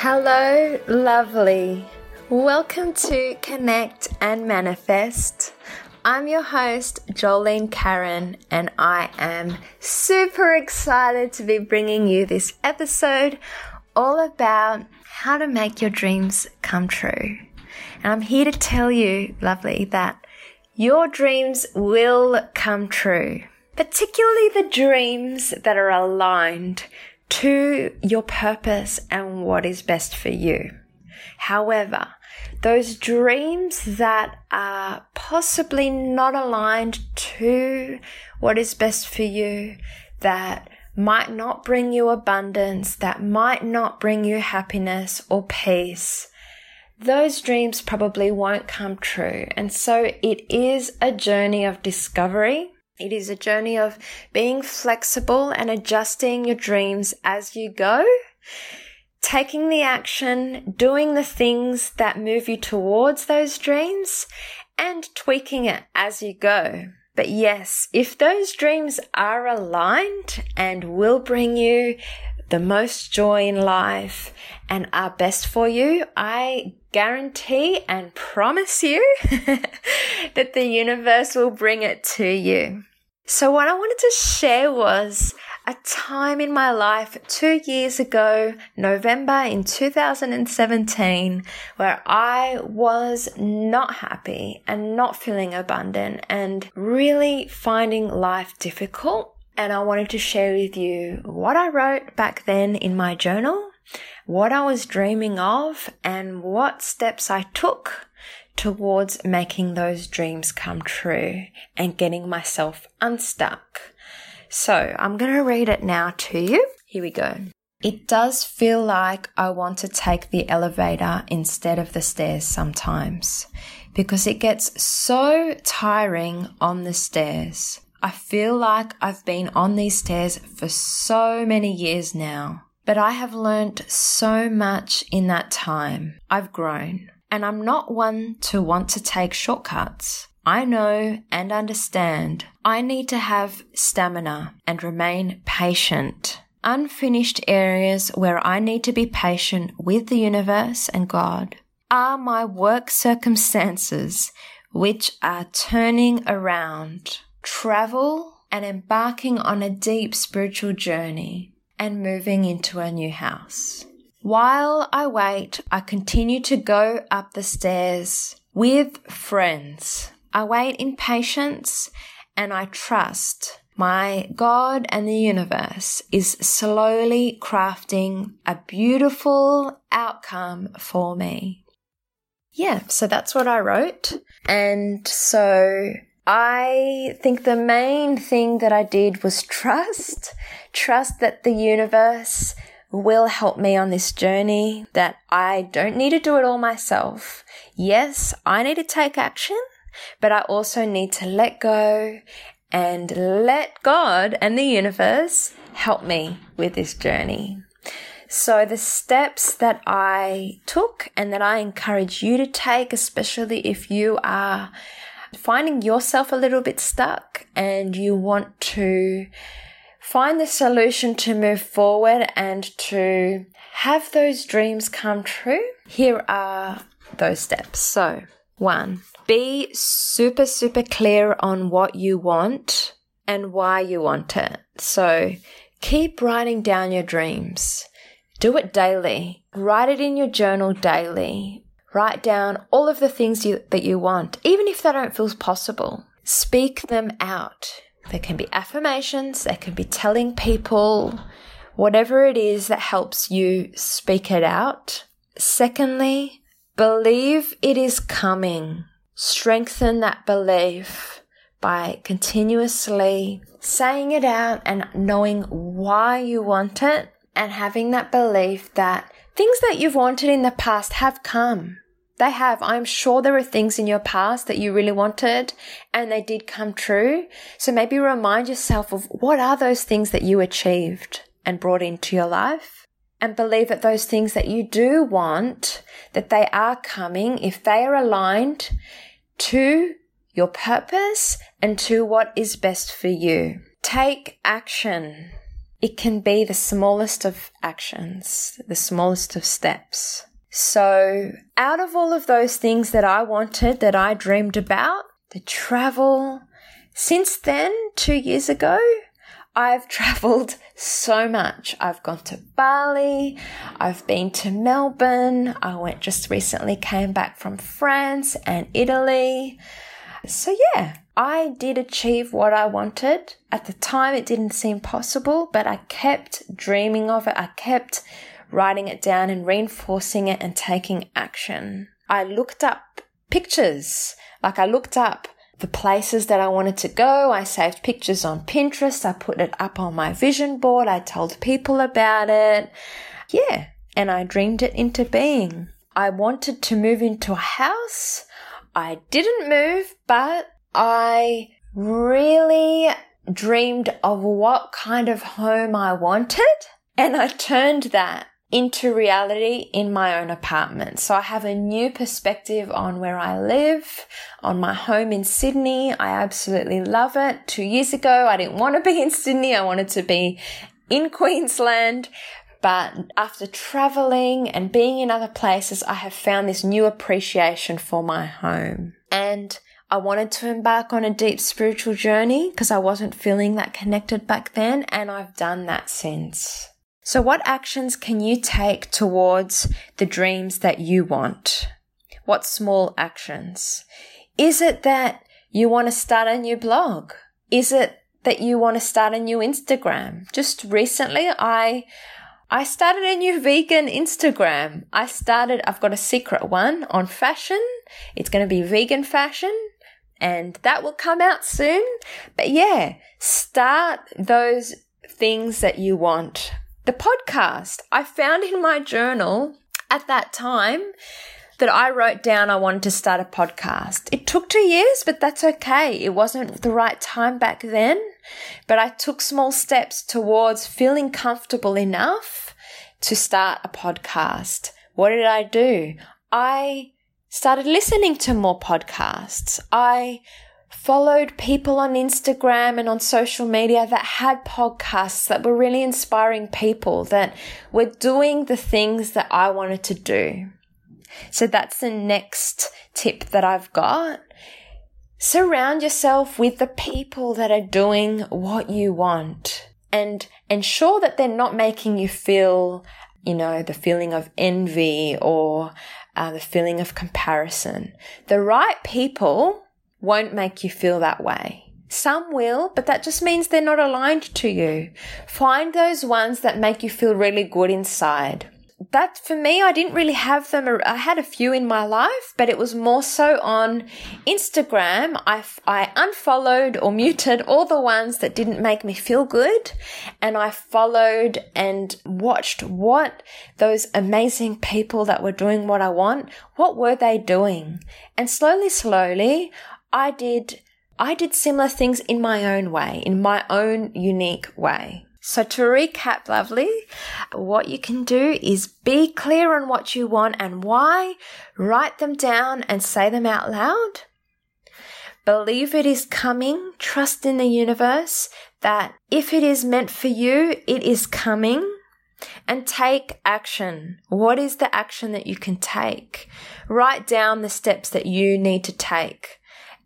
Hello, lovely. Welcome to Connect and Manifest. I'm your host, Joelyne Karan, and I am super excited to be bringing you this episode all about how to make your dreams come true. And I'm here to tell you, lovely, that your dreams will come true, particularly the dreams that are aligned to your purpose and what is best for you. However, those dreams that are possibly not aligned to what is best for you, that might not bring you abundance, that might not bring you happiness or peace, those dreams probably won't come true. And so it is a journey of discovery it is a journey of being flexible and adjusting your dreams as you go, taking the action, doing the things that move you towards those dreams, and tweaking it as you go. But yes, if those dreams are aligned and will bring you the most joy in life and are best for you, I guarantee and promise you that the universe will bring it to you. So, what I wanted to share was a time in my life two years ago, November in 2017, where I was not happy and not feeling abundant and really finding life difficult. And I wanted to share with you what I wrote back then in my journal, what I was dreaming of, and what steps I took towards making those dreams come true and getting myself unstuck. So I'm going to read it now to you. Here we go. It does feel like I want to take the elevator instead of the stairs sometimes because it gets so tiring on the stairs. I feel like I've been on these stairs for so many years now, but I have learned so much in that time. I've grown. And I'm not one to want to take shortcuts. I know and understand I need to have stamina and remain patient. Unfinished areas where I need to be patient with the universe and God are my work circumstances which are turning around, travel and embarking on a deep spiritual journey and moving into a new house. While I wait, I continue to go up the stairs with friends. I wait in patience and I trust my God and the universe is slowly crafting a beautiful outcome for me. Yeah, so that's what I wrote. And so I think the main thing that I did was trust, trust that the universe will help me on this journey that I don't need to do it all myself. Yes, I need to take action, but I also need to let go and let God and the universe help me with this journey. So the steps that I took and that I encourage you to take, especially if you are finding yourself a little bit stuck and you want to find the solution to move forward and to have those dreams come true, here are those steps. So, one, be super, super clear on what you want and why you want it. So, keep writing down your dreams. Do it daily. Write it in your journal daily. Write down all of the things you, that you want, even if they don't feel possible. Speak them out. There can be affirmations, there can be telling people, whatever it is that helps you speak it out. Secondly, believe it is coming. Strengthen that belief by continuously saying it out and knowing why you want it and having that belief that things that you've wanted in the past have come. They have. I'm sure there are things in your past that you really wanted and they did come true. So maybe remind yourself of what are those things that you achieved and brought into your life and believe that those things that you do want, that they are coming if they are aligned to your purpose and to what is best for you. Take action. it can be the smallest of actions, the smallest of steps. So, out of all of those things that I wanted, that I dreamed about, the travel, since then, two years ago, I've traveled so much. I've gone to Bali, I've been to Melbourne, I went just recently came back from France and Italy. So yeah, I did achieve what I wanted. At the time it didn't seem possible, but I kept dreaming of it. I kept writing it down and reinforcing it and taking action. I looked up pictures. Like I looked up the places that I wanted to go. I saved pictures on Pinterest. I put it up on my vision board. I told people about it. Yeah. And I dreamed it into being. I wanted to move into a house. I didn't move, but I really dreamed of what kind of home I wanted. And I turned that into reality in my own apartment. So I have a new perspective on where I live, on my home in Sydney. I absolutely love it. Two years ago, I didn't want to be in Sydney. I wanted to be in Queensland. But after traveling and being in other places, I have found this new appreciation for my home. And I wanted to embark on a deep spiritual journey because I wasn't feeling that connected back then. And I've done that since. So, what actions can you take towards the dreams that you want? What small actions? Is it that you want to start a new blog? Is it that you want to start a new Instagram? Just recently, I I started a new vegan Instagram. I started, I've got a secret one on fashion. It's going to be vegan fashion and that will come out soon. But yeah, start those things that you want. The podcast, I found in my journal at that time that I wrote down I wanted to start a podcast. It took two years, but that's okay. It wasn't the right time back then, but I took small steps towards feeling comfortable enough to start a podcast. What did I do? I started listening to more podcasts. I followed people on Instagram and on social media that had podcasts that were really inspiring people that were doing the things that I wanted to do. So that's the next tip that I've got. Surround yourself with the people that are doing what you want and ensure that they're not making you feel, you know, the feeling of envy or uh, the feeling of comparison. The right people won't make you feel that way. Some will, but that just means they're not aligned to you. Find those ones that make you feel really good inside. That for me, I didn't really have them. I had a few in my life, but it was more so on Instagram. I, I unfollowed or muted all the ones that didn't make me feel good. And I followed and watched what those amazing people that were doing what I want, what were they doing? And slowly, slowly, I did I did similar things in my own way, in my own unique way. So to recap, lovely, what you can do is be clear on what you want and why, write them down and say them out loud. Believe it is coming, trust in the universe that if it is meant for you, it is coming. And take action. What is the action that you can take? Write down the steps that you need to take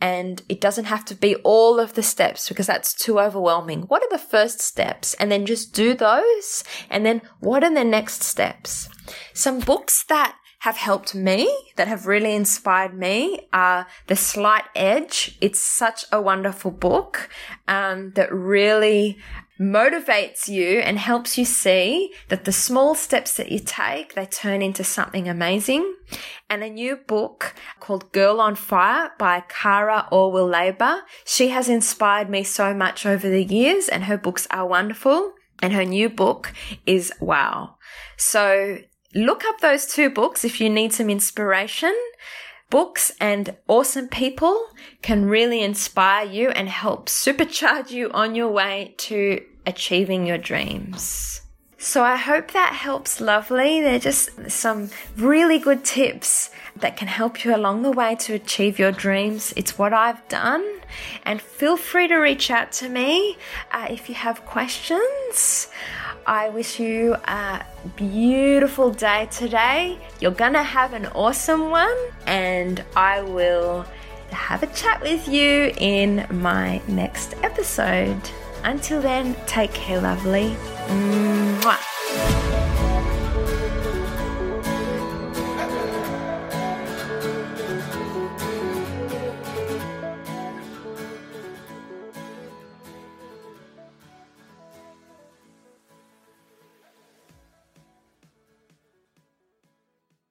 and it doesn't have to be all of the steps because that's too overwhelming. What are the first steps? And then just do those. And then what are the next steps? Some books that have helped me, that have really inspired me, are The Slight Edge. It's such a wonderful book um, that really motivates you and helps you see that the small steps that you take, they turn into something amazing. And a new book called Girl on Fire by Cara Alwill Leyba. She has inspired me so much over the years and her books are wonderful. And her new book is wow. So look up those two books if you need some inspiration. Books and awesome people can really inspire you and help supercharge you on your way to achieving your dreams. So I hope that helps lovely. They're just some really good tips that can help you along the way to achieve your dreams. It's what I've done. And feel free to reach out to me uh, if you have questions. I wish you a beautiful day today. You're gonna have an awesome one, and I will have a chat with you in my next episode. Until then, take care, lovely. Mwah.